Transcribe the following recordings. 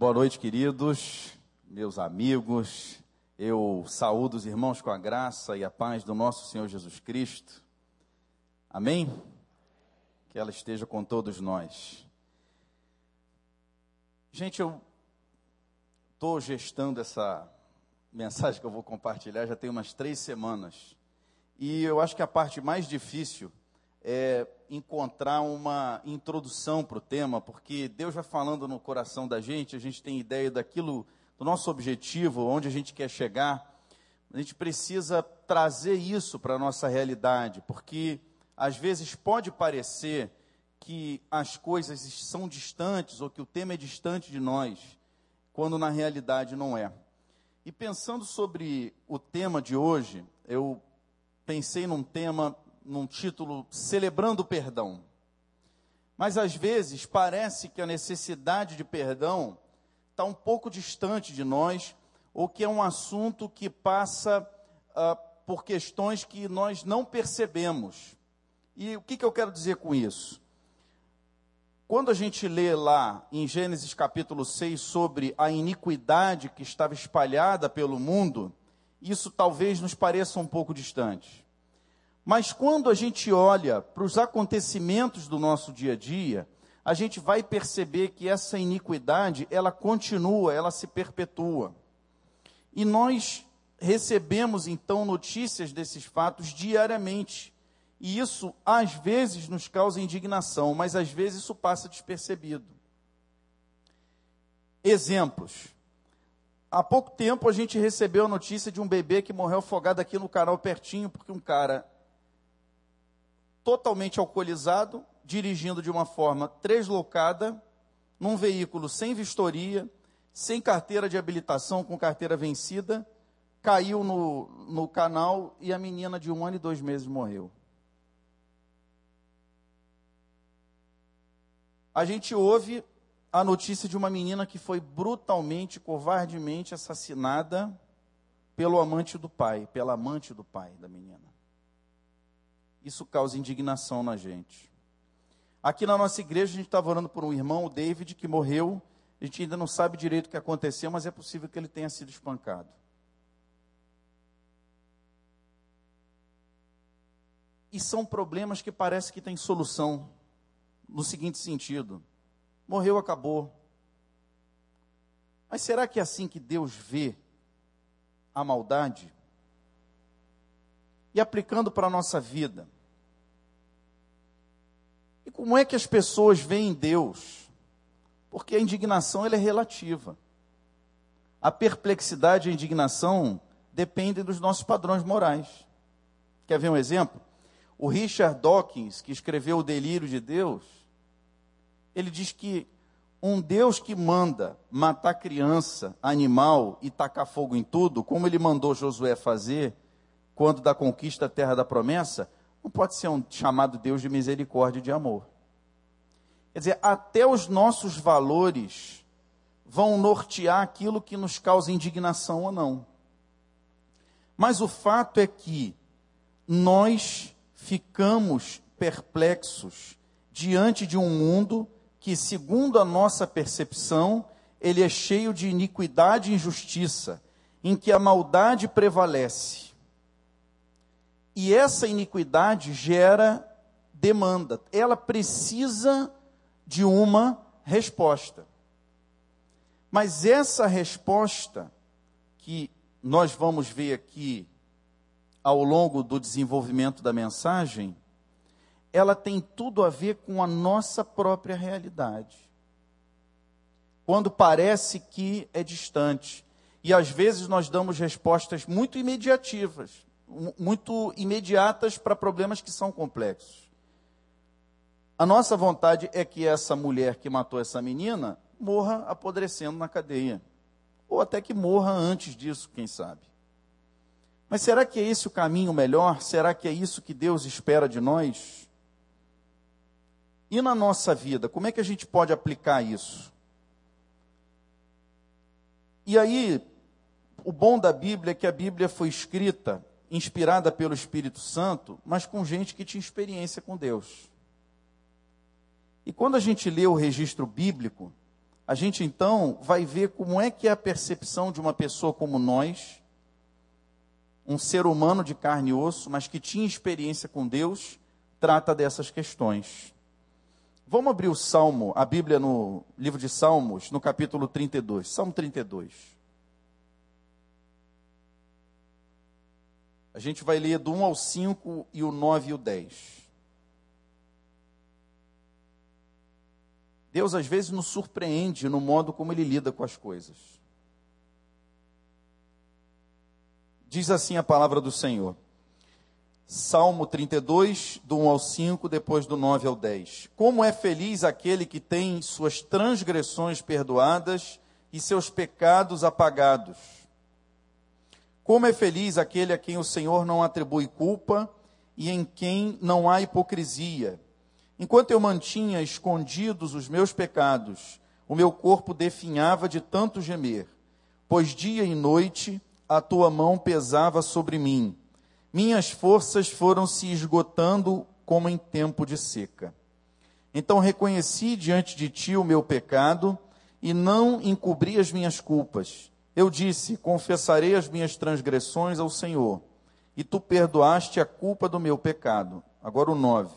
Boa noite, queridos, meus amigos. Eu saúdo os irmãos com a graça e a paz do nosso Senhor Jesus Cristo. Amém? Que ela esteja com todos nós. Gente, eu estou gestando essa mensagem que eu vou compartilhar já tem umas três semanas. E eu acho que a parte mais difícil é encontrar uma introdução para o tema, porque Deus vai falando no coração da gente, a gente tem ideia daquilo, do nosso objetivo, onde a gente quer chegar. A gente precisa trazer isso para a nossa realidade, porque às vezes pode parecer que as coisas são distantes ou que o tema é distante de nós, quando na realidade não é. E pensando sobre o tema de hoje, eu pensei num tema num título Celebrando o Perdão. Mas às vezes parece que a necessidade de perdão está um pouco distante de nós, ou que é um assunto que passa uh, por questões que nós não percebemos. E o que, que eu quero dizer com isso? Quando a gente lê lá em Gênesis capítulo 6 sobre a iniquidade que estava espalhada pelo mundo, isso talvez nos pareça um pouco distante. Mas quando a gente olha para os acontecimentos do nosso dia a dia, a gente vai perceber que essa iniquidade, ela continua, ela se perpetua. E nós recebemos então notícias desses fatos diariamente. E isso às vezes nos causa indignação, mas às vezes isso passa despercebido. Exemplos. Há pouco tempo a gente recebeu a notícia de um bebê que morreu afogado aqui no canal pertinho, porque um cara totalmente alcoolizado, dirigindo de uma forma deslocada, num veículo sem vistoria, sem carteira de habilitação, com carteira vencida, caiu no, no canal e a menina de um ano e dois meses morreu. A gente ouve a notícia de uma menina que foi brutalmente, covardemente assassinada pelo amante do pai, pela amante do pai da menina isso causa indignação na gente. Aqui na nossa igreja, a gente estava orando por um irmão, o David, que morreu. A gente ainda não sabe direito o que aconteceu, mas é possível que ele tenha sido espancado. E são problemas que parece que têm solução, no seguinte sentido: morreu, acabou. Mas será que é assim que Deus vê a maldade? E aplicando para a nossa vida. E como é que as pessoas veem Deus? Porque a indignação ela é relativa. A perplexidade e a indignação dependem dos nossos padrões morais. Quer ver um exemplo? O Richard Dawkins, que escreveu O Delírio de Deus, ele diz que um Deus que manda matar criança, animal e tacar fogo em tudo, como ele mandou Josué fazer, quando da conquista da terra da promessa, não pode ser um chamado Deus de misericórdia e de amor. Quer dizer, até os nossos valores vão nortear aquilo que nos causa indignação ou não. Mas o fato é que nós ficamos perplexos diante de um mundo que, segundo a nossa percepção, ele é cheio de iniquidade e injustiça, em que a maldade prevalece e essa iniquidade gera demanda. Ela precisa de uma resposta. Mas essa resposta que nós vamos ver aqui ao longo do desenvolvimento da mensagem, ela tem tudo a ver com a nossa própria realidade. Quando parece que é distante. E às vezes nós damos respostas muito imediativas muito imediatas para problemas que são complexos. A nossa vontade é que essa mulher que matou essa menina morra apodrecendo na cadeia. Ou até que morra antes disso, quem sabe. Mas será que é esse o caminho melhor? Será que é isso que Deus espera de nós? E na nossa vida, como é que a gente pode aplicar isso? E aí, o bom da Bíblia é que a Bíblia foi escrita inspirada pelo Espírito Santo, mas com gente que tinha experiência com Deus. E quando a gente lê o registro bíblico, a gente então vai ver como é que é a percepção de uma pessoa como nós, um ser humano de carne e osso, mas que tinha experiência com Deus, trata dessas questões. Vamos abrir o Salmo, a Bíblia no livro de Salmos, no capítulo 32. Salmo 32. A gente vai ler do 1 ao 5 e o 9 e o 10. Deus às vezes nos surpreende no modo como ele lida com as coisas. Diz assim a palavra do Senhor. Salmo 32, do 1 ao 5, depois do 9 ao 10. Como é feliz aquele que tem suas transgressões perdoadas e seus pecados apagados. Como é feliz aquele a quem o Senhor não atribui culpa e em quem não há hipocrisia. Enquanto eu mantinha escondidos os meus pecados, o meu corpo definhava de tanto gemer, pois dia e noite a tua mão pesava sobre mim minhas forças foram se esgotando como em tempo de seca. Então reconheci diante de ti o meu pecado e não encobri as minhas culpas. Eu disse: Confessarei as minhas transgressões ao Senhor, e tu perdoaste a culpa do meu pecado. Agora o 9.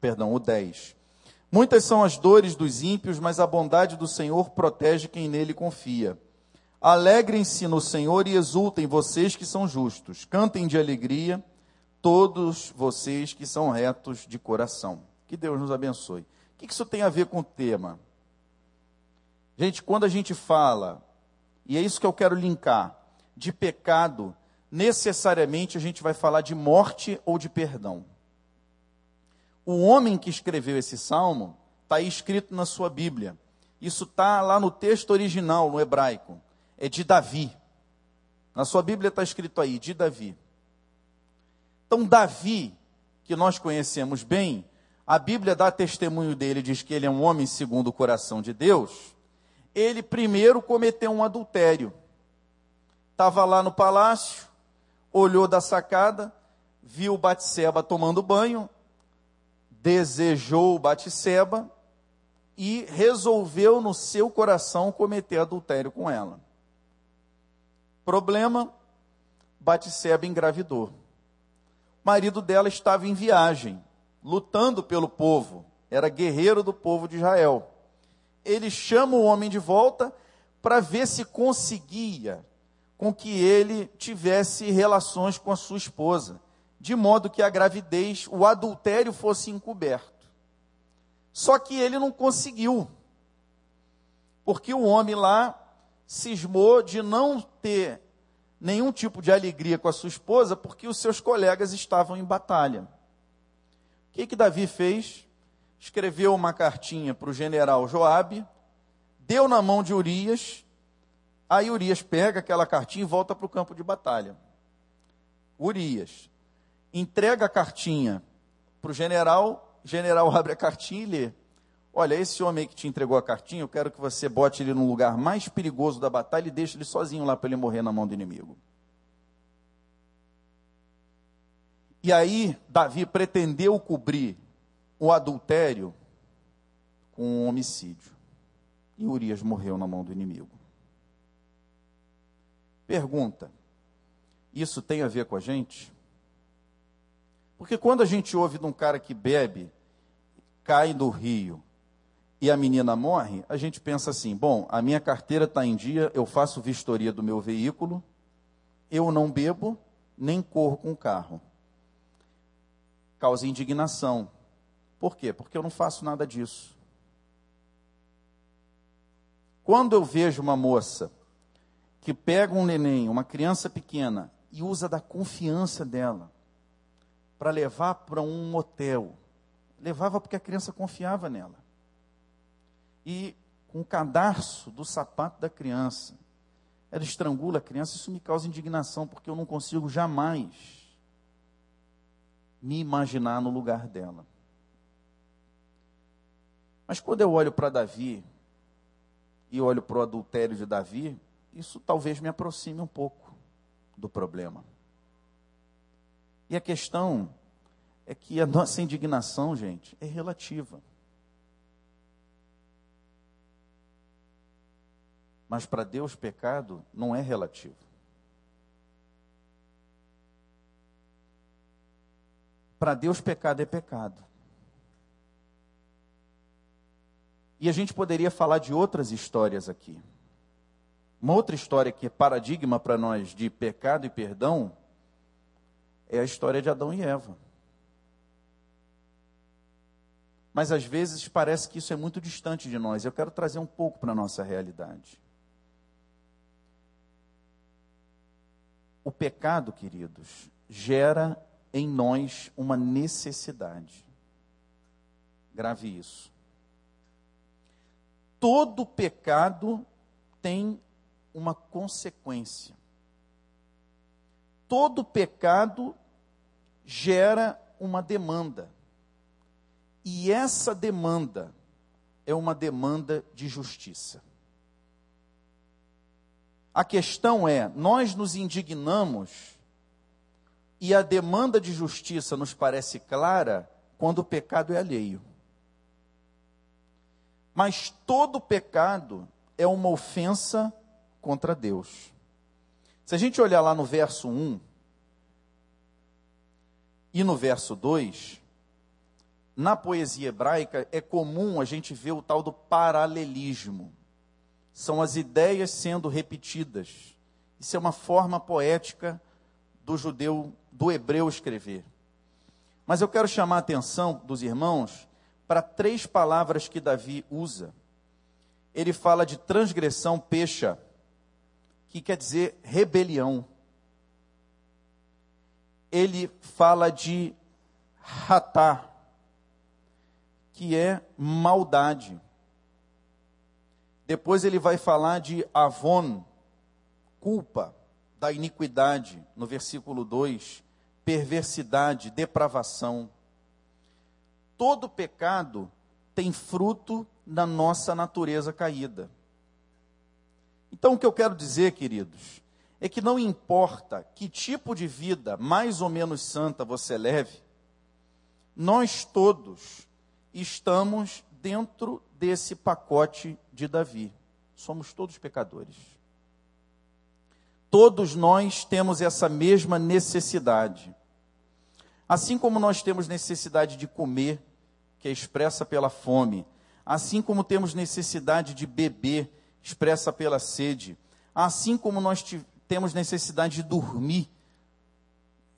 Perdão, o 10. Muitas são as dores dos ímpios, mas a bondade do Senhor protege quem nele confia. Alegrem-se no Senhor e exultem vocês que são justos. Cantem de alegria todos vocês que são retos de coração. Que Deus nos abençoe. O que isso tem a ver com o tema? Gente, quando a gente fala, e é isso que eu quero linkar, de pecado, necessariamente a gente vai falar de morte ou de perdão. O homem que escreveu esse salmo está escrito na sua Bíblia. Isso está lá no texto original, no hebraico é de Davi. Na sua Bíblia está escrito aí, de Davi. Então, Davi, que nós conhecemos bem, a Bíblia dá testemunho dele, diz que ele é um homem segundo o coração de Deus. Ele primeiro cometeu um adultério. Estava lá no palácio, olhou da sacada, viu Batseba tomando banho, desejou Batseba e resolveu no seu coração cometer adultério com ela. Problema: Batseba engravidou. O marido dela estava em viagem, lutando pelo povo, era guerreiro do povo de Israel. Ele chama o homem de volta para ver se conseguia com que ele tivesse relações com a sua esposa, de modo que a gravidez, o adultério fosse encoberto. Só que ele não conseguiu, porque o homem lá cismou de não ter nenhum tipo de alegria com a sua esposa porque os seus colegas estavam em batalha. O que, que Davi fez? Escreveu uma cartinha para o general Joabe, deu na mão de Urias, aí Urias pega aquela cartinha e volta para o campo de batalha. Urias entrega a cartinha para o general, general abre a cartinha e lê. Olha, esse homem aí que te entregou a cartinha, eu quero que você bote ele no lugar mais perigoso da batalha e deixe ele sozinho lá para ele morrer na mão do inimigo. E aí, Davi pretendeu cobrir o adultério com um homicídio. E Urias morreu na mão do inimigo. Pergunta: isso tem a ver com a gente? Porque quando a gente ouve de um cara que bebe, cai do rio, e a menina morre, a gente pensa assim: bom, a minha carteira está em dia, eu faço vistoria do meu veículo, eu não bebo, nem corro com o carro. Causa indignação. Por quê? Porque eu não faço nada disso. Quando eu vejo uma moça que pega um neném, uma criança pequena, e usa da confiança dela para levar para um motel, levava porque a criança confiava nela e com o cadarço do sapato da criança. Ela estrangula a criança, isso me causa indignação, porque eu não consigo jamais me imaginar no lugar dela. Mas quando eu olho para Davi e olho para o adultério de Davi, isso talvez me aproxime um pouco do problema. E a questão é que a nossa indignação, gente, é relativa. Mas para Deus, pecado não é relativo. Para Deus, pecado é pecado. E a gente poderia falar de outras histórias aqui. Uma outra história que é paradigma para nós de pecado e perdão é a história de Adão e Eva. Mas às vezes parece que isso é muito distante de nós. Eu quero trazer um pouco para a nossa realidade. O pecado, queridos, gera em nós uma necessidade. Grave isso. Todo pecado tem uma consequência. Todo pecado gera uma demanda. E essa demanda é uma demanda de justiça. A questão é: nós nos indignamos e a demanda de justiça nos parece clara quando o pecado é alheio. Mas todo pecado é uma ofensa contra Deus. Se a gente olhar lá no verso 1 e no verso 2, na poesia hebraica é comum a gente ver o tal do paralelismo. São as ideias sendo repetidas. Isso é uma forma poética do judeu, do hebreu escrever. Mas eu quero chamar a atenção dos irmãos para três palavras que Davi usa. Ele fala de transgressão, pecha, que quer dizer rebelião. Ele fala de ratá, que é maldade. Depois ele vai falar de avon, culpa da iniquidade, no versículo 2, perversidade, depravação. Todo pecado tem fruto na nossa natureza caída. Então, o que eu quero dizer, queridos, é que não importa que tipo de vida mais ou menos santa você leve, nós todos estamos dentro desse pacote de Davi. Somos todos pecadores. Todos nós temos essa mesma necessidade. Assim como nós temos necessidade de comer, que é expressa pela fome, assim como temos necessidade de beber, expressa pela sede, assim como nós temos necessidade de dormir,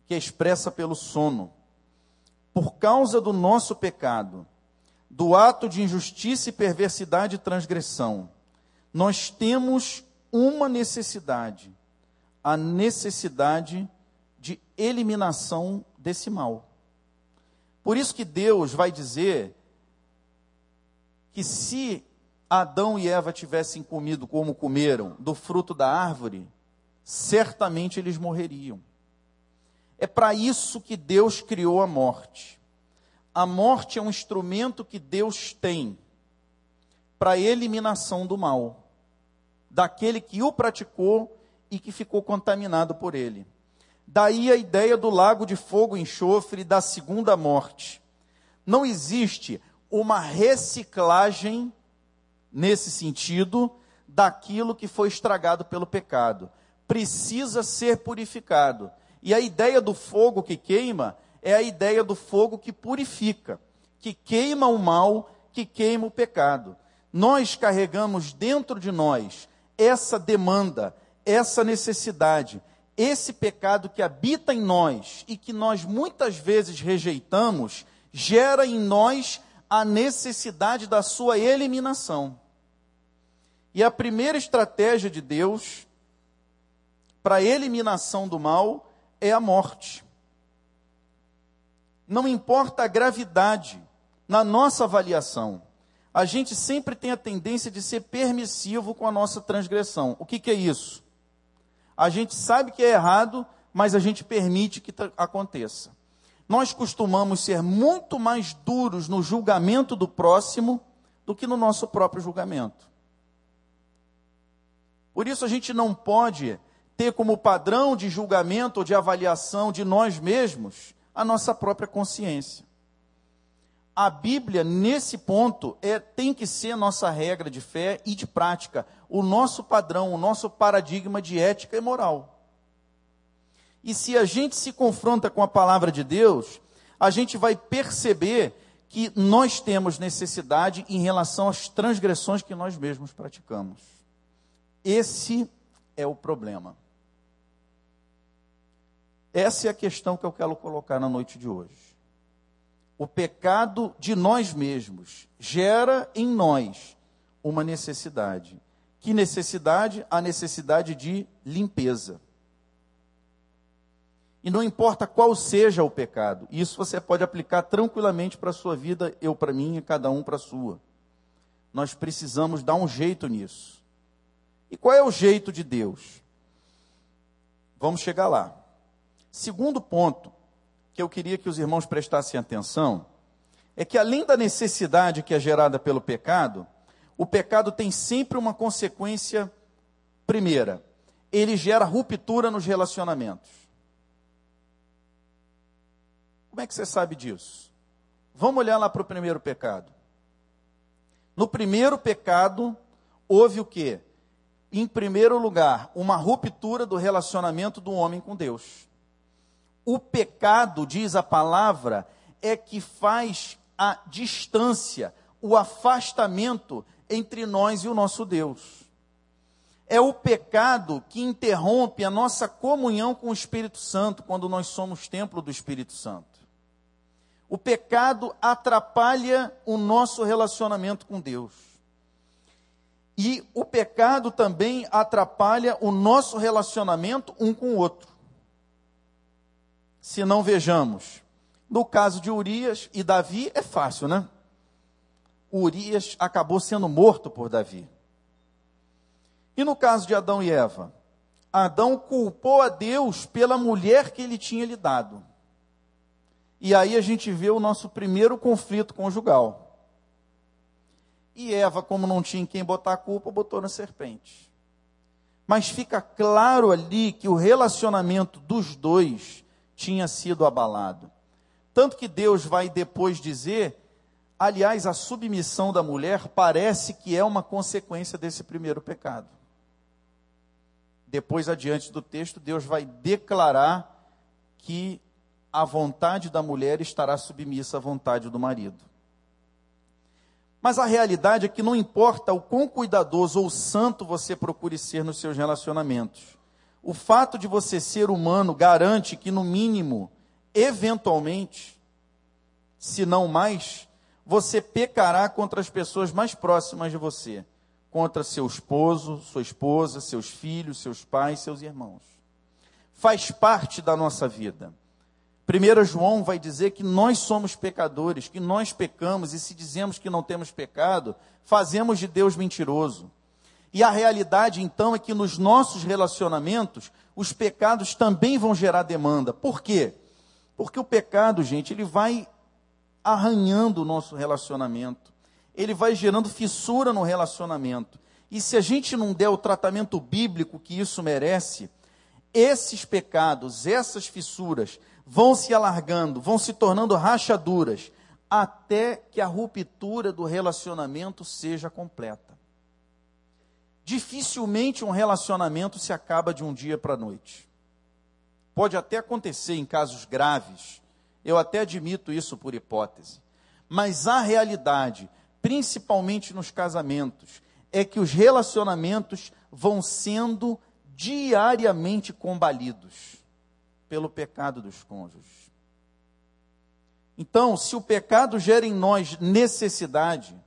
que é expressa pelo sono. Por causa do nosso pecado, do ato de injustiça e perversidade e transgressão, nós temos uma necessidade, a necessidade de eliminação desse mal. Por isso que Deus vai dizer que se Adão e Eva tivessem comido como comeram do fruto da árvore, certamente eles morreriam. É para isso que Deus criou a morte. A morte é um instrumento que Deus tem para a eliminação do mal, daquele que o praticou e que ficou contaminado por ele. Daí a ideia do lago de fogo e enxofre da segunda morte. Não existe uma reciclagem nesse sentido daquilo que foi estragado pelo pecado. Precisa ser purificado. E a ideia do fogo que queima é a ideia do fogo que purifica, que queima o mal, que queima o pecado. Nós carregamos dentro de nós essa demanda, essa necessidade, esse pecado que habita em nós e que nós muitas vezes rejeitamos, gera em nós a necessidade da sua eliminação. E a primeira estratégia de Deus para a eliminação do mal é a morte. Não importa a gravidade, na nossa avaliação, a gente sempre tem a tendência de ser permissivo com a nossa transgressão. O que, que é isso? A gente sabe que é errado, mas a gente permite que aconteça nós costumamos ser muito mais duros no julgamento do próximo do que no nosso próprio julgamento. Por isso a gente não pode ter como padrão de julgamento ou de avaliação de nós mesmos a nossa própria consciência. A Bíblia, nesse ponto, é, tem que ser nossa regra de fé e de prática, o nosso padrão, o nosso paradigma de ética e moral. E se a gente se confronta com a palavra de Deus, a gente vai perceber que nós temos necessidade em relação às transgressões que nós mesmos praticamos. Esse é o problema. Essa é a questão que eu quero colocar na noite de hoje. O pecado de nós mesmos gera em nós uma necessidade. Que necessidade? A necessidade de limpeza. E não importa qual seja o pecado, isso você pode aplicar tranquilamente para a sua vida, eu para mim e cada um para a sua. Nós precisamos dar um jeito nisso. E qual é o jeito de Deus? Vamos chegar lá. Segundo ponto que eu queria que os irmãos prestassem atenção é que além da necessidade que é gerada pelo pecado, o pecado tem sempre uma consequência primeira. Ele gera ruptura nos relacionamentos. Como é que você sabe disso? Vamos olhar lá para o primeiro pecado. No primeiro pecado, houve o quê? Em primeiro lugar, uma ruptura do relacionamento do homem com Deus. O pecado, diz a palavra, é que faz a distância, o afastamento entre nós e o nosso Deus. É o pecado que interrompe a nossa comunhão com o Espírito Santo quando nós somos templo do Espírito Santo. O pecado atrapalha o nosso relacionamento com Deus. E o pecado também atrapalha o nosso relacionamento um com o outro. Se não vejamos, no caso de Urias e Davi é fácil, né? Urias acabou sendo morto por Davi. E no caso de Adão e Eva, Adão culpou a Deus pela mulher que ele tinha lhe dado. E aí a gente vê o nosso primeiro conflito conjugal. E Eva, como não tinha em quem botar a culpa, botou na serpente. Mas fica claro ali que o relacionamento dos dois tinha sido abalado. Tanto que Deus vai depois dizer, aliás, a submissão da mulher parece que é uma consequência desse primeiro pecado. Depois, adiante do texto, Deus vai declarar que a vontade da mulher estará submissa à vontade do marido. Mas a realidade é que não importa o quão cuidadoso ou santo você procure ser nos seus relacionamentos. O fato de você ser humano garante que, no mínimo, eventualmente, se não mais, você pecará contra as pessoas mais próximas de você, contra seu esposo, sua esposa, seus filhos, seus pais, seus irmãos. Faz parte da nossa vida. 1 João vai dizer que nós somos pecadores, que nós pecamos, e se dizemos que não temos pecado, fazemos de Deus mentiroso. E a realidade, então, é que nos nossos relacionamentos, os pecados também vão gerar demanda. Por quê? Porque o pecado, gente, ele vai arranhando o nosso relacionamento, ele vai gerando fissura no relacionamento. E se a gente não der o tratamento bíblico que isso merece, esses pecados, essas fissuras, vão se alargando, vão se tornando rachaduras, até que a ruptura do relacionamento seja completa. Dificilmente um relacionamento se acaba de um dia para a noite. Pode até acontecer em casos graves, eu até admito isso por hipótese. Mas a realidade, principalmente nos casamentos, é que os relacionamentos vão sendo diariamente combalidos pelo pecado dos cônjuges. Então, se o pecado gera em nós necessidade,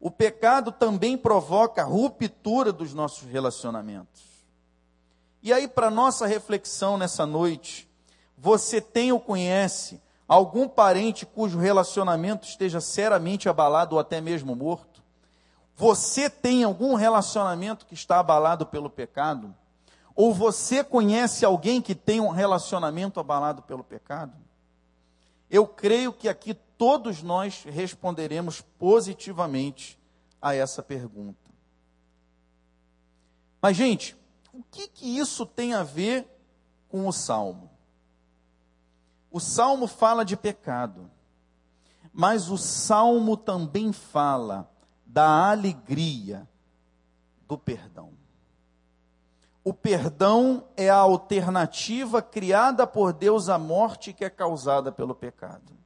o pecado também provoca ruptura dos nossos relacionamentos. E aí, para nossa reflexão nessa noite, você tem ou conhece algum parente cujo relacionamento esteja seriamente abalado ou até mesmo morto? Você tem algum relacionamento que está abalado pelo pecado? Ou você conhece alguém que tem um relacionamento abalado pelo pecado? Eu creio que aqui todos nós responderemos positivamente a essa pergunta. Mas, gente, o que, que isso tem a ver com o salmo? O salmo fala de pecado, Mas o salmo também fala da alegria do perdão. O perdão é a alternativa criada por Deus à morte que é causada pelo pecado.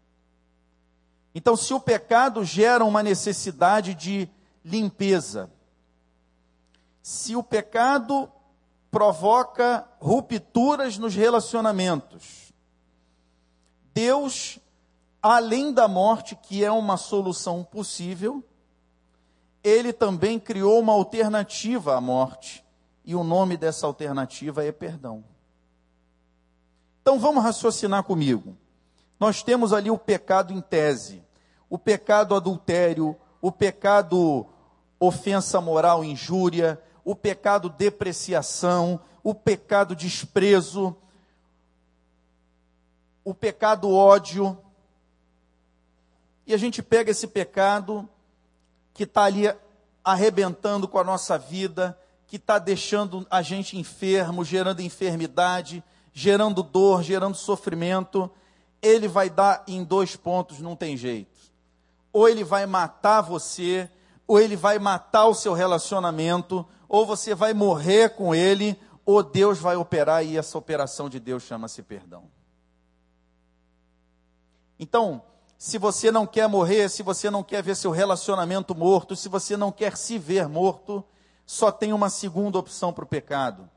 Então, se o pecado gera uma necessidade de limpeza, se o pecado provoca rupturas nos relacionamentos, Deus, além da morte, que é uma solução possível, ele também criou uma alternativa à morte, e o nome dessa alternativa é perdão. Então vamos raciocinar comigo. Nós temos ali o pecado em tese, o pecado adultério, o pecado ofensa moral, injúria, o pecado depreciação, o pecado desprezo, o pecado ódio. E a gente pega esse pecado que está ali arrebentando com a nossa vida, que está deixando a gente enfermo, gerando enfermidade, gerando dor, gerando sofrimento, ele vai dar em dois pontos, não tem jeito. Ou ele vai matar você, ou ele vai matar o seu relacionamento, ou você vai morrer com ele, ou Deus vai operar e essa operação de Deus chama-se perdão. Então, se você não quer morrer, se você não quer ver seu relacionamento morto, se você não quer se ver morto, só tem uma segunda opção para o pecado.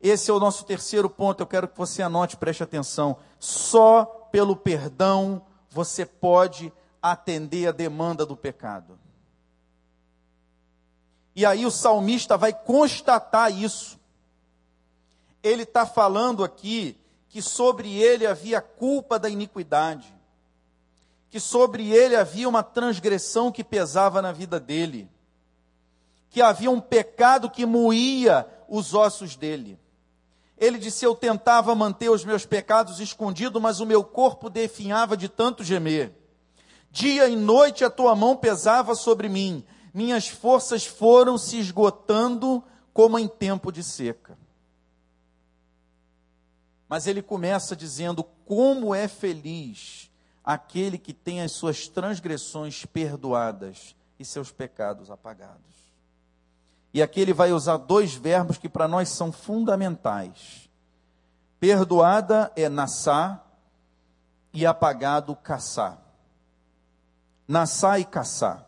Esse é o nosso terceiro ponto, eu quero que você anote, preste atenção. Só pelo perdão você pode atender a demanda do pecado. E aí o salmista vai constatar isso. Ele está falando aqui que sobre ele havia culpa da iniquidade, que sobre ele havia uma transgressão que pesava na vida dele que havia um pecado que moía os ossos dele. Ele disse: Eu tentava manter os meus pecados escondidos, mas o meu corpo definhava de tanto gemer. Dia e noite a tua mão pesava sobre mim, minhas forças foram se esgotando como em tempo de seca. Mas ele começa dizendo: Como é feliz aquele que tem as suas transgressões perdoadas e seus pecados apagados. E aqui ele vai usar dois verbos que para nós são fundamentais. Perdoada é nassar e apagado caçar. Nassar e caçar.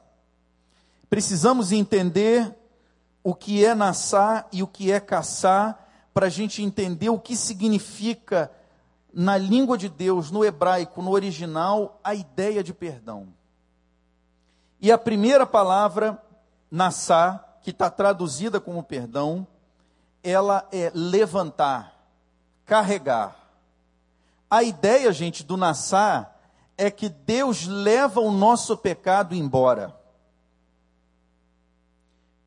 Precisamos entender o que é nassar e o que é caçar para a gente entender o que significa na língua de Deus, no hebraico, no original, a ideia de perdão. E a primeira palavra, nassar, que está traduzida como perdão, ela é levantar, carregar. A ideia, gente, do Nassar é que Deus leva o nosso pecado embora.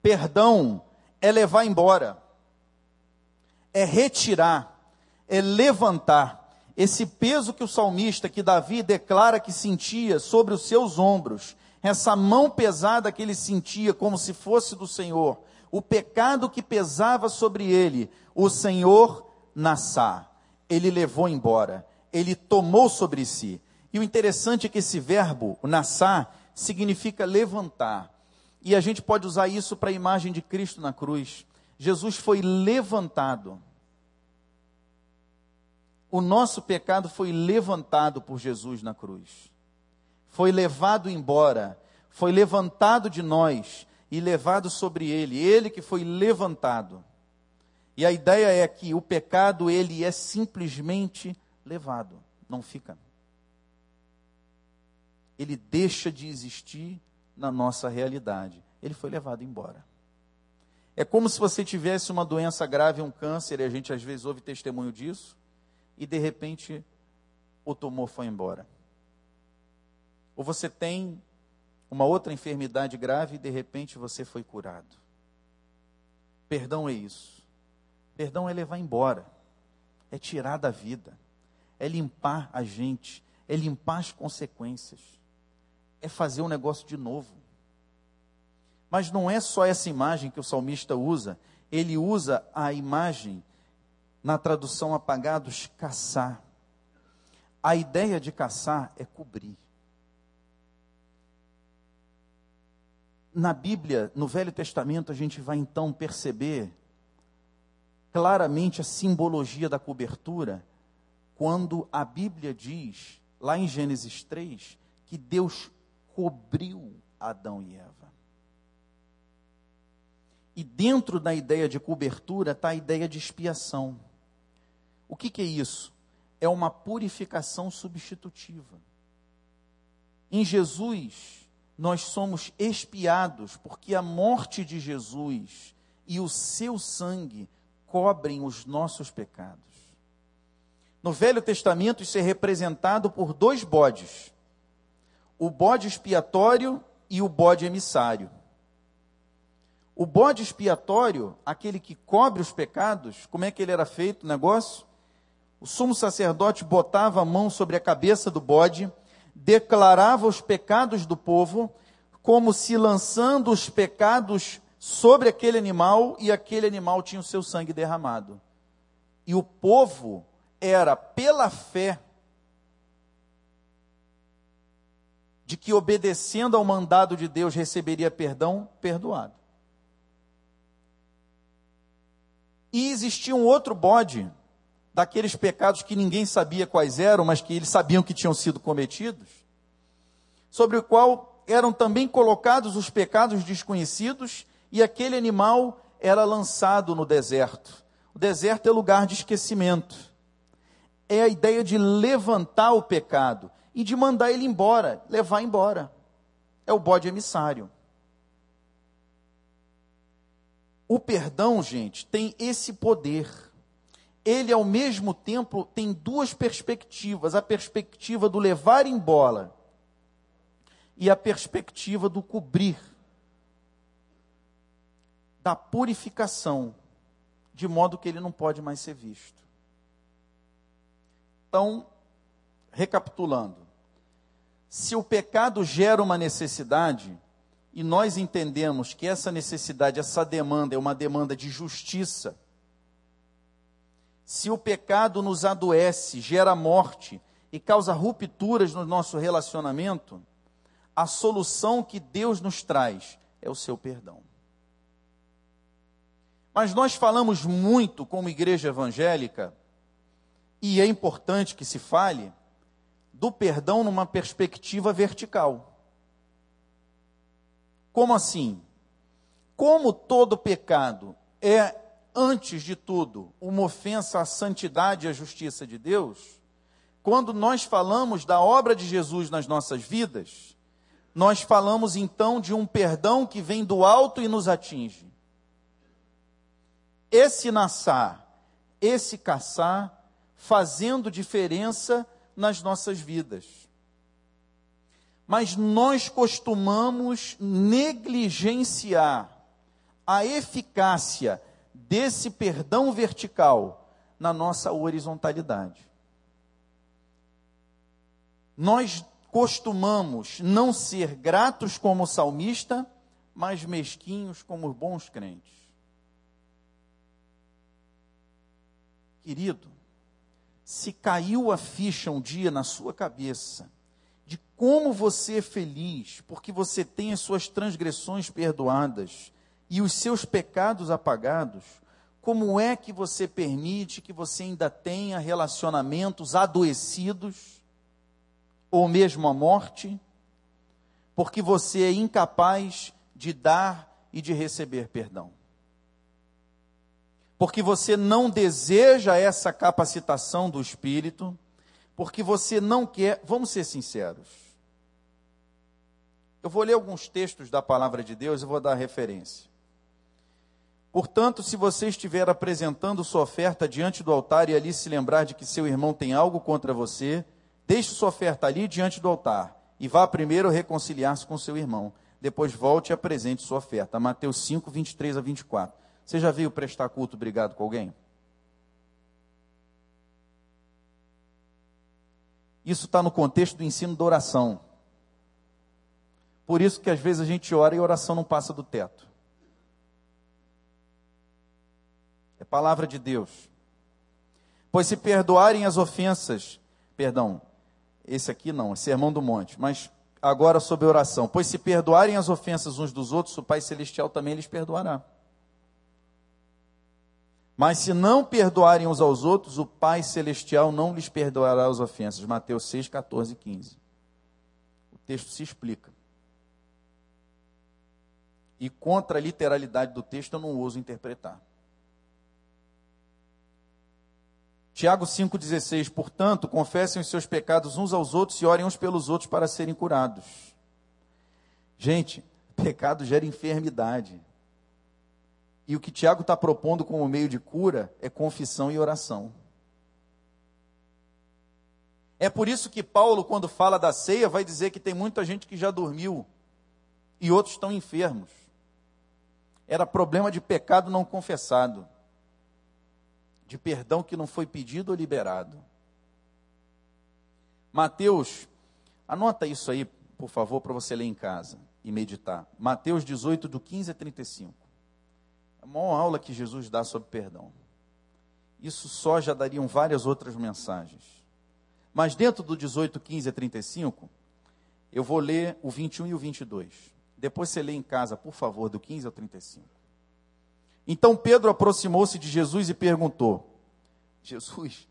Perdão é levar embora, é retirar, é levantar. Esse peso que o salmista, que Davi declara que sentia sobre os seus ombros, essa mão pesada que ele sentia como se fosse do Senhor, o pecado que pesava sobre ele, o Senhor nassá, ele levou embora, ele tomou sobre si. E o interessante é que esse verbo, nassá, significa levantar. E a gente pode usar isso para a imagem de Cristo na cruz. Jesus foi levantado. O nosso pecado foi levantado por Jesus na cruz foi levado embora, foi levantado de nós e levado sobre ele, ele que foi levantado. E a ideia é que o pecado ele é simplesmente levado, não fica. Ele deixa de existir na nossa realidade. Ele foi levado embora. É como se você tivesse uma doença grave, um câncer, e a gente às vezes ouve testemunho disso, e de repente o tumor foi embora. Ou você tem uma outra enfermidade grave e de repente você foi curado. Perdão é isso. Perdão é levar embora, é tirar da vida, é limpar a gente, é limpar as consequências, é fazer um negócio de novo. Mas não é só essa imagem que o salmista usa, ele usa a imagem na tradução apagados caçar. A ideia de caçar é cobrir. na Bíblia, no Velho Testamento, a gente vai então perceber claramente a simbologia da cobertura, quando a Bíblia diz, lá em Gênesis 3, que Deus cobriu Adão e Eva. E dentro da ideia de cobertura está a ideia de expiação. O que, que é isso? É uma purificação substitutiva. Em Jesus, nós somos expiados, porque a morte de Jesus e o seu sangue cobrem os nossos pecados. No Velho Testamento, isso é representado por dois bodes: o bode expiatório e o bode emissário. O bode expiatório, aquele que cobre os pecados, como é que ele era feito o negócio? O sumo sacerdote botava a mão sobre a cabeça do bode, declarava os pecados do povo, como se lançando os pecados sobre aquele animal, e aquele animal tinha o seu sangue derramado. E o povo era, pela fé, de que obedecendo ao mandado de Deus receberia perdão, perdoado. E existia um outro bode, daqueles pecados que ninguém sabia quais eram, mas que eles sabiam que tinham sido cometidos, sobre o qual eram também colocados os pecados desconhecidos, e aquele animal era lançado no deserto. O deserto é lugar de esquecimento. É a ideia de levantar o pecado e de mandar ele embora, levar embora. É o bode emissário. O perdão, gente, tem esse poder. Ele, ao mesmo tempo, tem duas perspectivas: a perspectiva do levar embora e a perspectiva do cobrir, da purificação, de modo que ele não pode mais ser visto. Então, recapitulando: se o pecado gera uma necessidade, e nós entendemos que essa necessidade, essa demanda é uma demanda de justiça, se o pecado nos adoece, gera morte e causa rupturas no nosso relacionamento, a solução que Deus nos traz é o seu perdão. Mas nós falamos muito como igreja evangélica, e é importante que se fale, do perdão numa perspectiva vertical. Como assim? Como todo pecado é, antes de tudo, uma ofensa à santidade e à justiça de Deus, quando nós falamos da obra de Jesus nas nossas vidas, nós falamos então de um perdão que vem do alto e nos atinge. Esse nascer, esse caçar, fazendo diferença nas nossas vidas mas nós costumamos negligenciar a eficácia desse perdão vertical na nossa horizontalidade. Nós costumamos não ser gratos como salmista, mas mesquinhos como bons crentes. Querido, se caiu a ficha um dia na sua cabeça, de como você é feliz, porque você tem as suas transgressões perdoadas e os seus pecados apagados, como é que você permite que você ainda tenha relacionamentos adoecidos, ou mesmo a morte, porque você é incapaz de dar e de receber perdão? Porque você não deseja essa capacitação do Espírito, porque você não quer, vamos ser sinceros. Eu vou ler alguns textos da palavra de Deus e vou dar referência. Portanto, se você estiver apresentando sua oferta diante do altar e ali se lembrar de que seu irmão tem algo contra você, deixe sua oferta ali diante do altar e vá primeiro reconciliar-se com seu irmão. Depois volte e apresente sua oferta. Mateus 5, 23 a 24. Você já veio prestar culto obrigado com alguém? Isso está no contexto do ensino da oração. Por isso que às vezes a gente ora e a oração não passa do teto. É palavra de Deus. Pois se perdoarem as ofensas, perdão, esse aqui não, é sermão do monte, mas agora sobre oração. Pois se perdoarem as ofensas uns dos outros, o Pai Celestial também lhes perdoará. Mas se não perdoarem uns aos outros, o Pai Celestial não lhes perdoará as ofensas. Mateus 6, 14 e 15. O texto se explica. E contra a literalidade do texto eu não ouso interpretar. Tiago 5,16, portanto, confessem os seus pecados uns aos outros e orem uns pelos outros para serem curados. Gente, pecado gera enfermidade. E o que Tiago está propondo como meio de cura é confissão e oração. É por isso que Paulo, quando fala da ceia, vai dizer que tem muita gente que já dormiu e outros estão enfermos. Era problema de pecado não confessado de perdão que não foi pedido ou liberado. Mateus, anota isso aí, por favor, para você ler em casa e meditar. Mateus 18, do 15 a 35. A maior aula que Jesus dá sobre perdão. Isso só já dariam várias outras mensagens. Mas dentro do 18, 15 a 35, eu vou ler o 21 e o 22. Depois você lê em casa, por favor, do 15 ao 35. Então Pedro aproximou-se de Jesus e perguntou: Jesus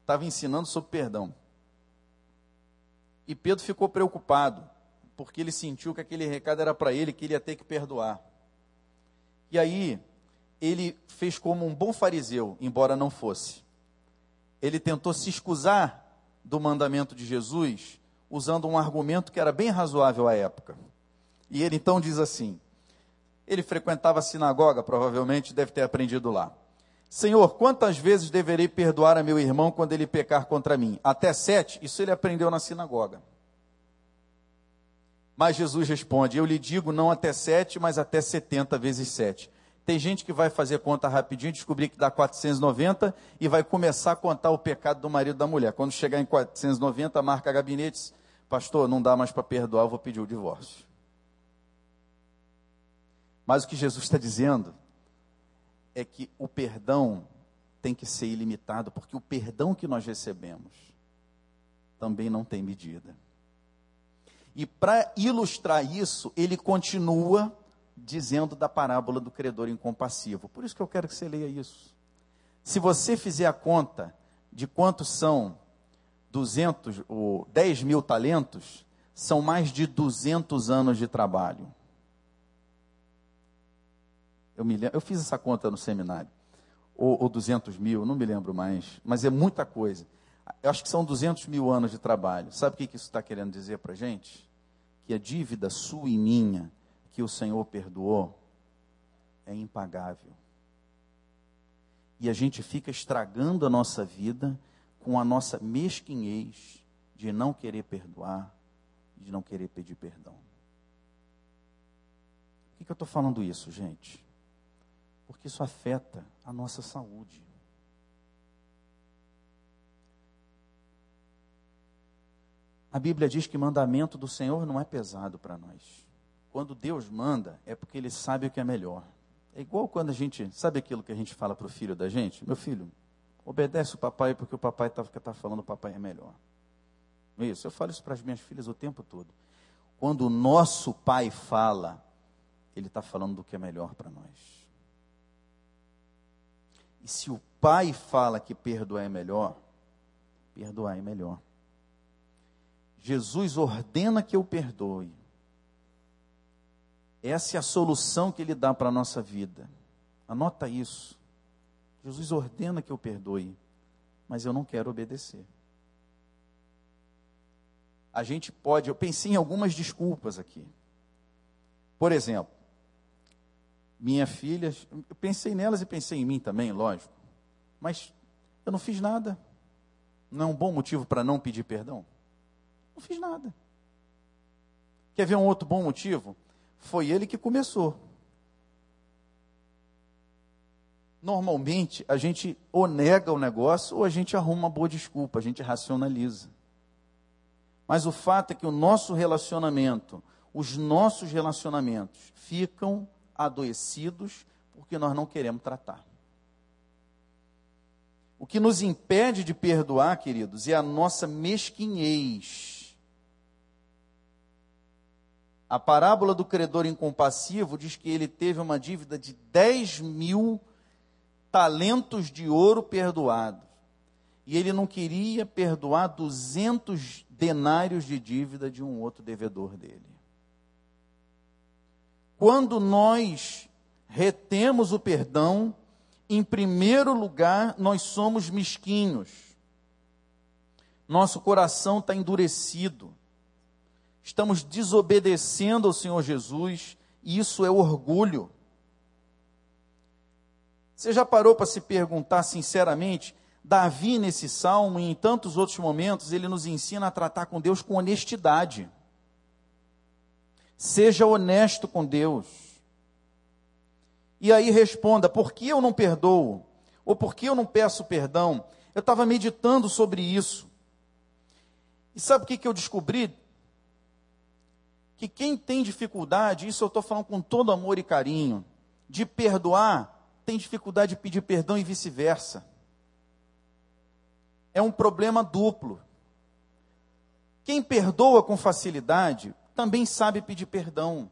estava ensinando sobre perdão. E Pedro ficou preocupado, porque ele sentiu que aquele recado era para ele, que ele ia ter que perdoar. E aí, ele fez como um bom fariseu, embora não fosse. Ele tentou se escusar do mandamento de Jesus, usando um argumento que era bem razoável à época. E ele então diz assim: ele frequentava a sinagoga, provavelmente deve ter aprendido lá. Senhor, quantas vezes deverei perdoar a meu irmão quando ele pecar contra mim? Até sete? Isso ele aprendeu na sinagoga. Mas Jesus responde: Eu lhe digo não até sete, mas até setenta vezes sete. Tem gente que vai fazer conta rapidinho, descobrir que dá 490 e vai começar a contar o pecado do marido da mulher. Quando chegar em 490, marca gabinetes. Pastor, não dá mais para perdoar, eu vou pedir o divórcio. Mas o que Jesus está dizendo é que o perdão tem que ser ilimitado, porque o perdão que nós recebemos também não tem medida. E para ilustrar isso, ele continua dizendo da parábola do credor incompassivo. Por isso que eu quero que você leia isso. Se você fizer a conta de quantos são 200 ou 10 mil talentos, são mais de 200 anos de trabalho. Eu, me lembro, eu fiz essa conta no seminário. Ou, ou 200 mil, não me lembro mais. Mas é muita coisa. Eu acho que são 200 mil anos de trabalho. Sabe o que isso está querendo dizer para gente? Que a dívida sua e minha, que o Senhor perdoou, é impagável. E a gente fica estragando a nossa vida com a nossa mesquinhez de não querer perdoar, de não querer pedir perdão. Por que, que eu estou falando isso, gente? porque isso afeta a nossa saúde. A Bíblia diz que mandamento do Senhor não é pesado para nós. Quando Deus manda, é porque Ele sabe o que é melhor. É igual quando a gente, sabe aquilo que a gente fala para o filho da gente? Meu filho, obedece o papai porque o papai está tá falando o papai é melhor. É isso, eu falo isso para as minhas filhas o tempo todo. Quando o nosso pai fala, ele está falando do que é melhor para nós. E se o pai fala que perdoar é melhor, perdoar é melhor. Jesus ordena que eu perdoe. Essa é a solução que ele dá para a nossa vida. Anota isso. Jesus ordena que eu perdoe, mas eu não quero obedecer. A gente pode, eu pensei em algumas desculpas aqui. Por exemplo, minha filha, eu pensei nelas e pensei em mim também, lógico. Mas eu não fiz nada. Não é um bom motivo para não pedir perdão? Não fiz nada. Quer ver um outro bom motivo? Foi ele que começou. Normalmente, a gente ou nega o negócio ou a gente arruma uma boa desculpa, a gente racionaliza. Mas o fato é que o nosso relacionamento, os nossos relacionamentos ficam adoecidos porque nós não queremos tratar. O que nos impede de perdoar, queridos, é a nossa mesquinhez. A parábola do credor incompassivo diz que ele teve uma dívida de 10 mil talentos de ouro perdoados. E ele não queria perdoar 200 denários de dívida de um outro devedor dele. Quando nós retemos o perdão, em primeiro lugar, nós somos mesquinhos. Nosso coração está endurecido estamos desobedecendo ao Senhor Jesus, e isso é orgulho. Você já parou para se perguntar sinceramente? Davi, nesse salmo e em tantos outros momentos, ele nos ensina a tratar com Deus com honestidade. Seja honesto com Deus. E aí responda: por que eu não perdoo? Ou por que eu não peço perdão? Eu estava meditando sobre isso. E sabe o que, que eu descobri? Que quem tem dificuldade, isso eu estou falando com todo amor e carinho, de perdoar, tem dificuldade de pedir perdão e vice-versa. É um problema duplo. Quem perdoa com facilidade também sabe pedir perdão.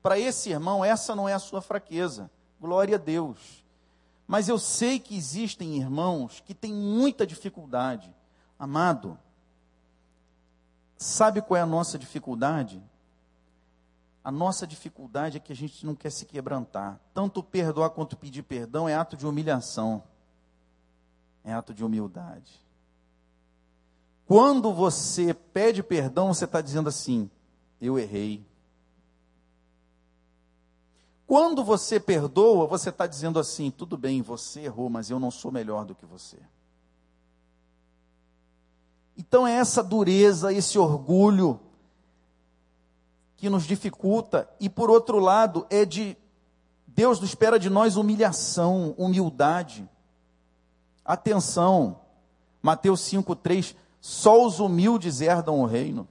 Para esse irmão, essa não é a sua fraqueza. Glória a Deus. Mas eu sei que existem irmãos que têm muita dificuldade. Amado, sabe qual é a nossa dificuldade? A nossa dificuldade é que a gente não quer se quebrantar. Tanto perdoar quanto pedir perdão é ato de humilhação, é ato de humildade. Quando você pede perdão, você está dizendo assim: eu errei. Quando você perdoa, você está dizendo assim: tudo bem, você errou, mas eu não sou melhor do que você. Então é essa dureza, esse orgulho, que nos dificulta, e por outro lado, é de Deus espera de nós humilhação, humildade. Atenção, Mateus 5,3: só os humildes herdam o reino.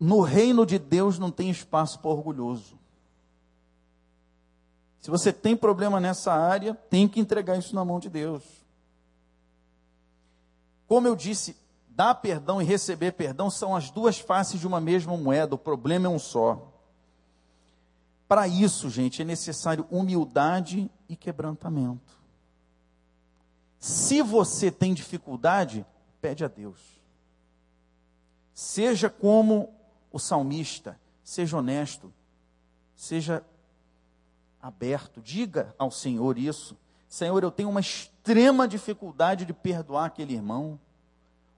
No reino de Deus não tem espaço para orgulhoso. Se você tem problema nessa área, tem que entregar isso na mão de Deus. Como eu disse, Dar perdão e receber perdão são as duas faces de uma mesma moeda, o problema é um só. Para isso, gente, é necessário humildade e quebrantamento. Se você tem dificuldade, pede a Deus. Seja como o salmista, seja honesto, seja aberto, diga ao Senhor isso. Senhor, eu tenho uma extrema dificuldade de perdoar aquele irmão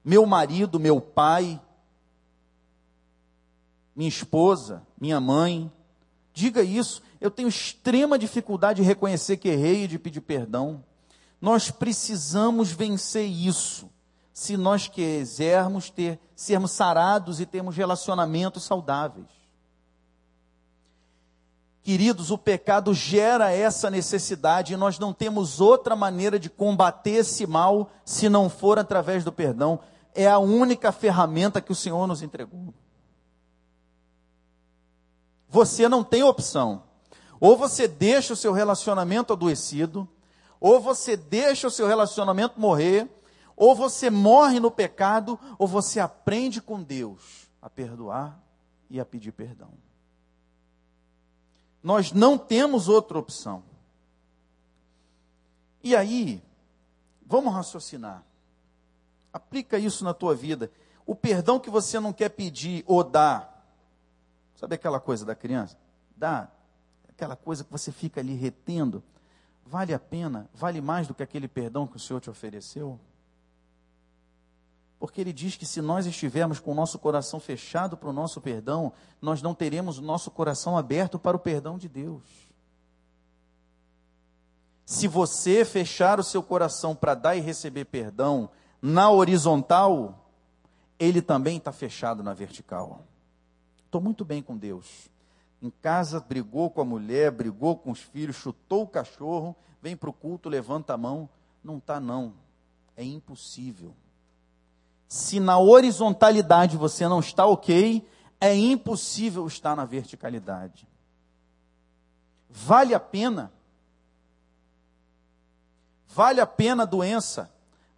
meu marido, meu pai, minha esposa, minha mãe. Diga isso. Eu tenho extrema dificuldade de reconhecer que errei e de pedir perdão. Nós precisamos vencer isso. Se nós quisermos ter, sermos sarados e termos relacionamentos saudáveis. Queridos, o pecado gera essa necessidade e nós não temos outra maneira de combater esse mal se não for através do perdão é a única ferramenta que o Senhor nos entregou. Você não tem opção. Ou você deixa o seu relacionamento adoecido, ou você deixa o seu relacionamento morrer, ou você morre no pecado, ou você aprende com Deus a perdoar e a pedir perdão. Nós não temos outra opção. E aí, vamos raciocinar. Aplica isso na tua vida. O perdão que você não quer pedir ou dar. Sabe aquela coisa da criança? Dá. Aquela coisa que você fica ali retendo. Vale a pena? Vale mais do que aquele perdão que o Senhor te ofereceu? Porque ele diz que se nós estivermos com o nosso coração fechado para o nosso perdão, nós não teremos o nosso coração aberto para o perdão de Deus. Se você fechar o seu coração para dar e receber perdão, na horizontal, ele também está fechado na vertical. Estou muito bem com Deus. Em casa, brigou com a mulher, brigou com os filhos, chutou o cachorro, vem para o culto, levanta a mão. Não está, não. É impossível. Se na horizontalidade você não está ok, é impossível estar na verticalidade. Vale a pena? Vale a pena a doença?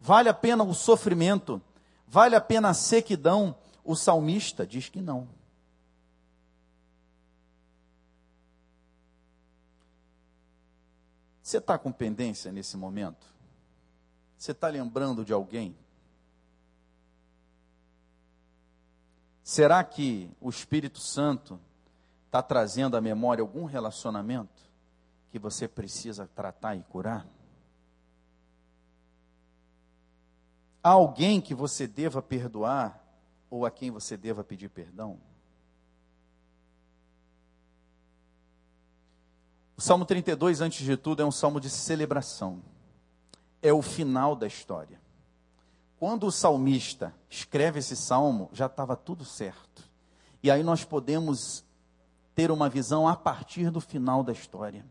Vale a pena o sofrimento? Vale a pena a sequidão? O salmista diz que não. Você está com pendência nesse momento? Você está lembrando de alguém? Será que o Espírito Santo está trazendo à memória algum relacionamento que você precisa tratar e curar? Há alguém que você deva perdoar ou a quem você deva pedir perdão? O Salmo 32, antes de tudo, é um salmo de celebração. É o final da história. Quando o salmista escreve esse salmo, já estava tudo certo. E aí nós podemos ter uma visão a partir do final da história.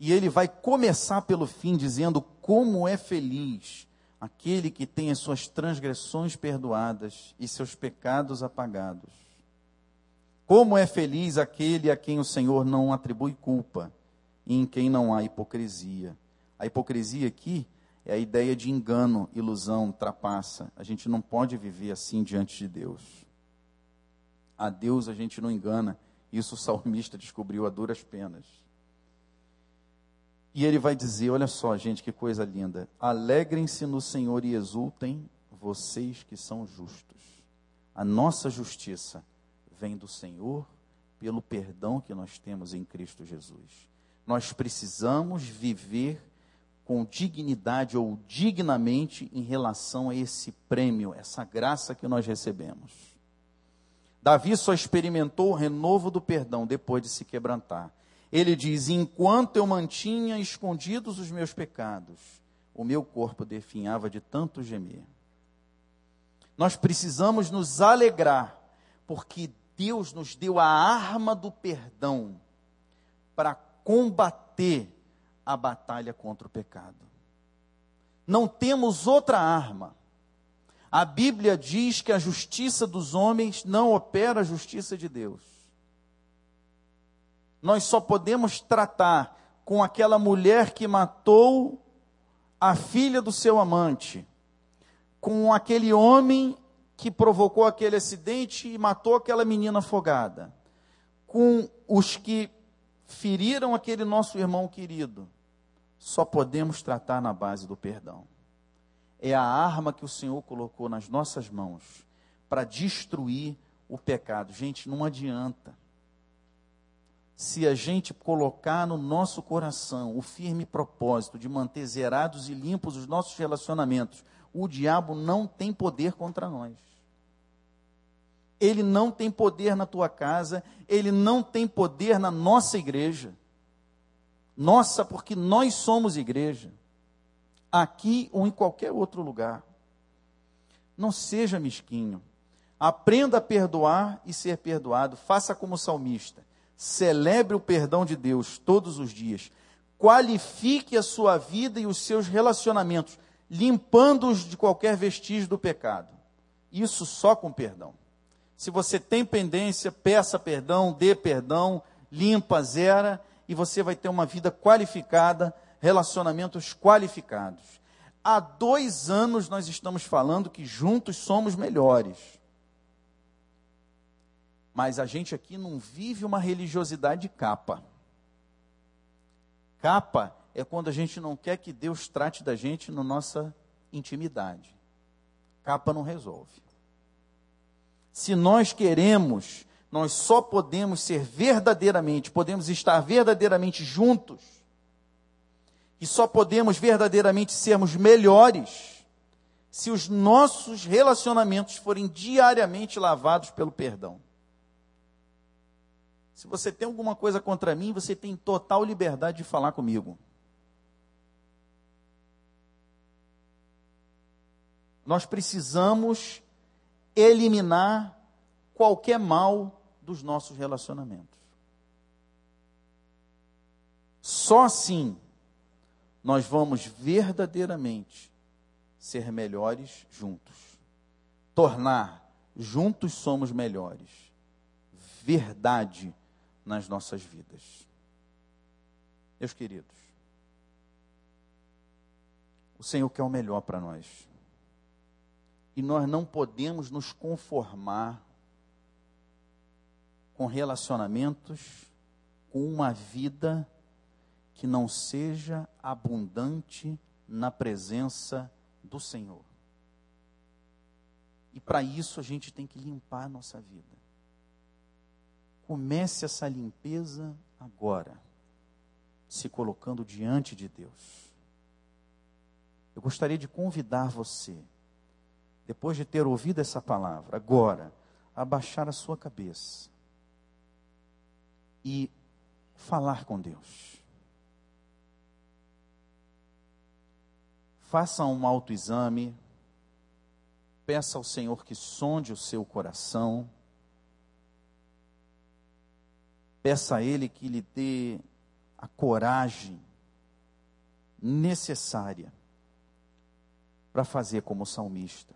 E ele vai começar pelo fim, dizendo como é feliz aquele que tem as suas transgressões perdoadas e seus pecados apagados. Como é feliz aquele a quem o Senhor não atribui culpa e em quem não há hipocrisia. A hipocrisia aqui é a ideia de engano, ilusão, trapaça. A gente não pode viver assim diante de Deus. A Deus a gente não engana. Isso o salmista descobriu a duras penas. E ele vai dizer: olha só, gente, que coisa linda. Alegrem-se no Senhor e exultem, vocês que são justos. A nossa justiça vem do Senhor pelo perdão que nós temos em Cristo Jesus nós precisamos viver com dignidade ou dignamente em relação a esse prêmio, essa graça que nós recebemos. Davi só experimentou o renovo do perdão depois de se quebrantar. Ele diz: Enquanto eu mantinha escondidos os meus pecados, o meu corpo definhava de tanto gemer. Nós precisamos nos alegrar, porque Deus nos deu a arma do perdão para combater a batalha contra o pecado. Não temos outra arma. A Bíblia diz que a justiça dos homens não opera a justiça de Deus. Nós só podemos tratar com aquela mulher que matou a filha do seu amante, com aquele homem que provocou aquele acidente e matou aquela menina afogada, com os que feriram aquele nosso irmão querido, só podemos tratar na base do perdão. É a arma que o Senhor colocou nas nossas mãos para destruir o pecado. Gente, não adianta. Se a gente colocar no nosso coração o firme propósito de manter zerados e limpos os nossos relacionamentos, o diabo não tem poder contra nós ele não tem poder na tua casa, ele não tem poder na nossa igreja. Nossa, porque nós somos igreja, aqui ou em qualquer outro lugar. Não seja mesquinho. Aprenda a perdoar e ser perdoado. Faça como salmista. Celebre o perdão de Deus todos os dias. Qualifique a sua vida e os seus relacionamentos, limpando-os de qualquer vestígio do pecado. Isso só com perdão. Se você tem pendência, peça perdão, dê perdão, limpa, zera, e você vai ter uma vida qualificada, relacionamentos qualificados. Há dois anos nós estamos falando que juntos somos melhores. Mas a gente aqui não vive uma religiosidade capa. Capa é quando a gente não quer que Deus trate da gente na nossa intimidade. Capa não resolve. Se nós queremos, nós só podemos ser verdadeiramente, podemos estar verdadeiramente juntos, e só podemos verdadeiramente sermos melhores, se os nossos relacionamentos forem diariamente lavados pelo perdão. Se você tem alguma coisa contra mim, você tem total liberdade de falar comigo. Nós precisamos eliminar qualquer mal dos nossos relacionamentos. Só assim nós vamos verdadeiramente ser melhores juntos. Tornar juntos somos melhores. Verdade nas nossas vidas. Meus queridos, o Senhor quer o melhor para nós. E nós não podemos nos conformar com relacionamentos, com uma vida que não seja abundante na presença do Senhor. E para isso a gente tem que limpar a nossa vida. Comece essa limpeza agora, se colocando diante de Deus. Eu gostaria de convidar você, depois de ter ouvido essa palavra, agora, a baixar a sua cabeça e falar com Deus. Faça um autoexame, peça ao Senhor que sonde o seu coração, peça a Ele que lhe dê a coragem necessária para fazer como salmista,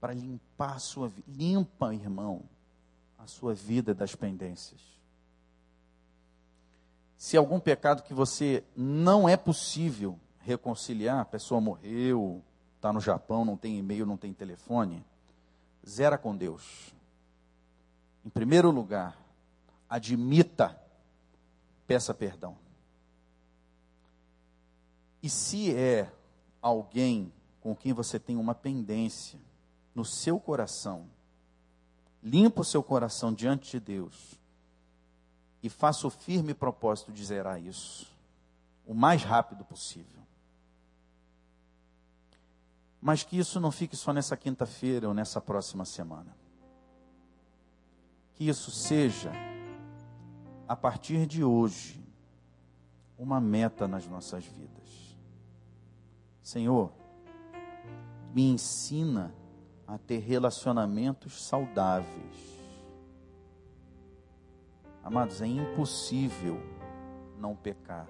para limpar a sua vida. Limpa, irmão, a sua vida das pendências. Se algum pecado que você não é possível reconciliar, a pessoa morreu, está no Japão, não tem e-mail, não tem telefone, zera com Deus. Em primeiro lugar, admita, peça perdão. E se é alguém com quem você tem uma pendência no seu coração, limpa o seu coração diante de Deus e faça o firme propósito de zerar isso o mais rápido possível. Mas que isso não fique só nessa quinta-feira ou nessa próxima semana. Que isso seja, a partir de hoje, uma meta nas nossas vidas. Senhor, me ensina a ter relacionamentos saudáveis. Amados, é impossível não pecar,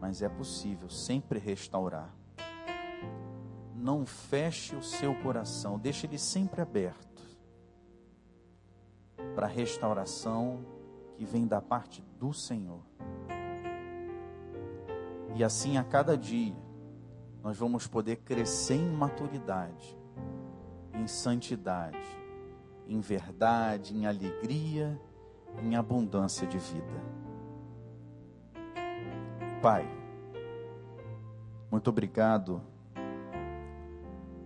mas é possível sempre restaurar. Não feche o seu coração, deixe ele sempre aberto para restauração que vem da parte do Senhor. E assim a cada dia nós vamos poder crescer em maturidade, em santidade, em verdade, em alegria, em abundância de vida. Pai, muito obrigado,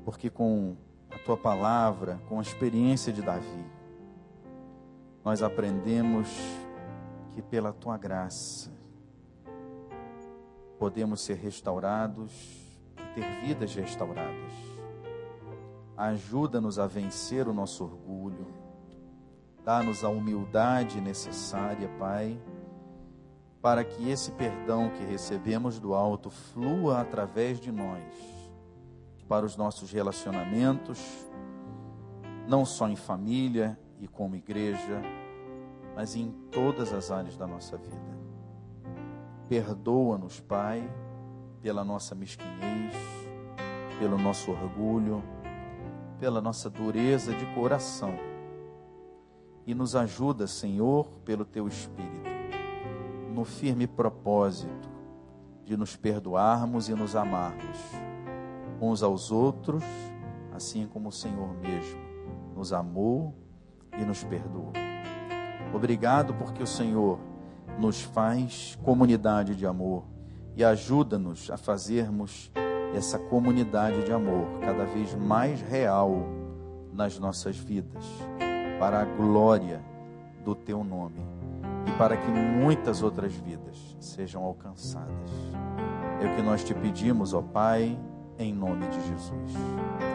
porque com a tua palavra, com a experiência de Davi, nós aprendemos que pela tua graça, podemos ser restaurados e ter vidas restauradas. Ajuda-nos a vencer o nosso orgulho. Dá-nos a humildade necessária, Pai, para que esse perdão que recebemos do alto flua através de nós para os nossos relacionamentos, não só em família e como igreja, mas em todas as áreas da nossa vida. Perdoa-nos, Pai, pela nossa mesquinhez, pelo nosso orgulho, pela nossa dureza de coração. E nos ajuda, Senhor, pelo teu Espírito, no firme propósito de nos perdoarmos e nos amarmos uns aos outros, assim como o Senhor mesmo nos amou e nos perdoou. Obrigado porque o Senhor nos faz comunidade de amor e ajuda-nos a fazermos essa comunidade de amor cada vez mais real nas nossas vidas, para a glória do teu nome e para que muitas outras vidas sejam alcançadas. É o que nós te pedimos, ó Pai, em nome de Jesus.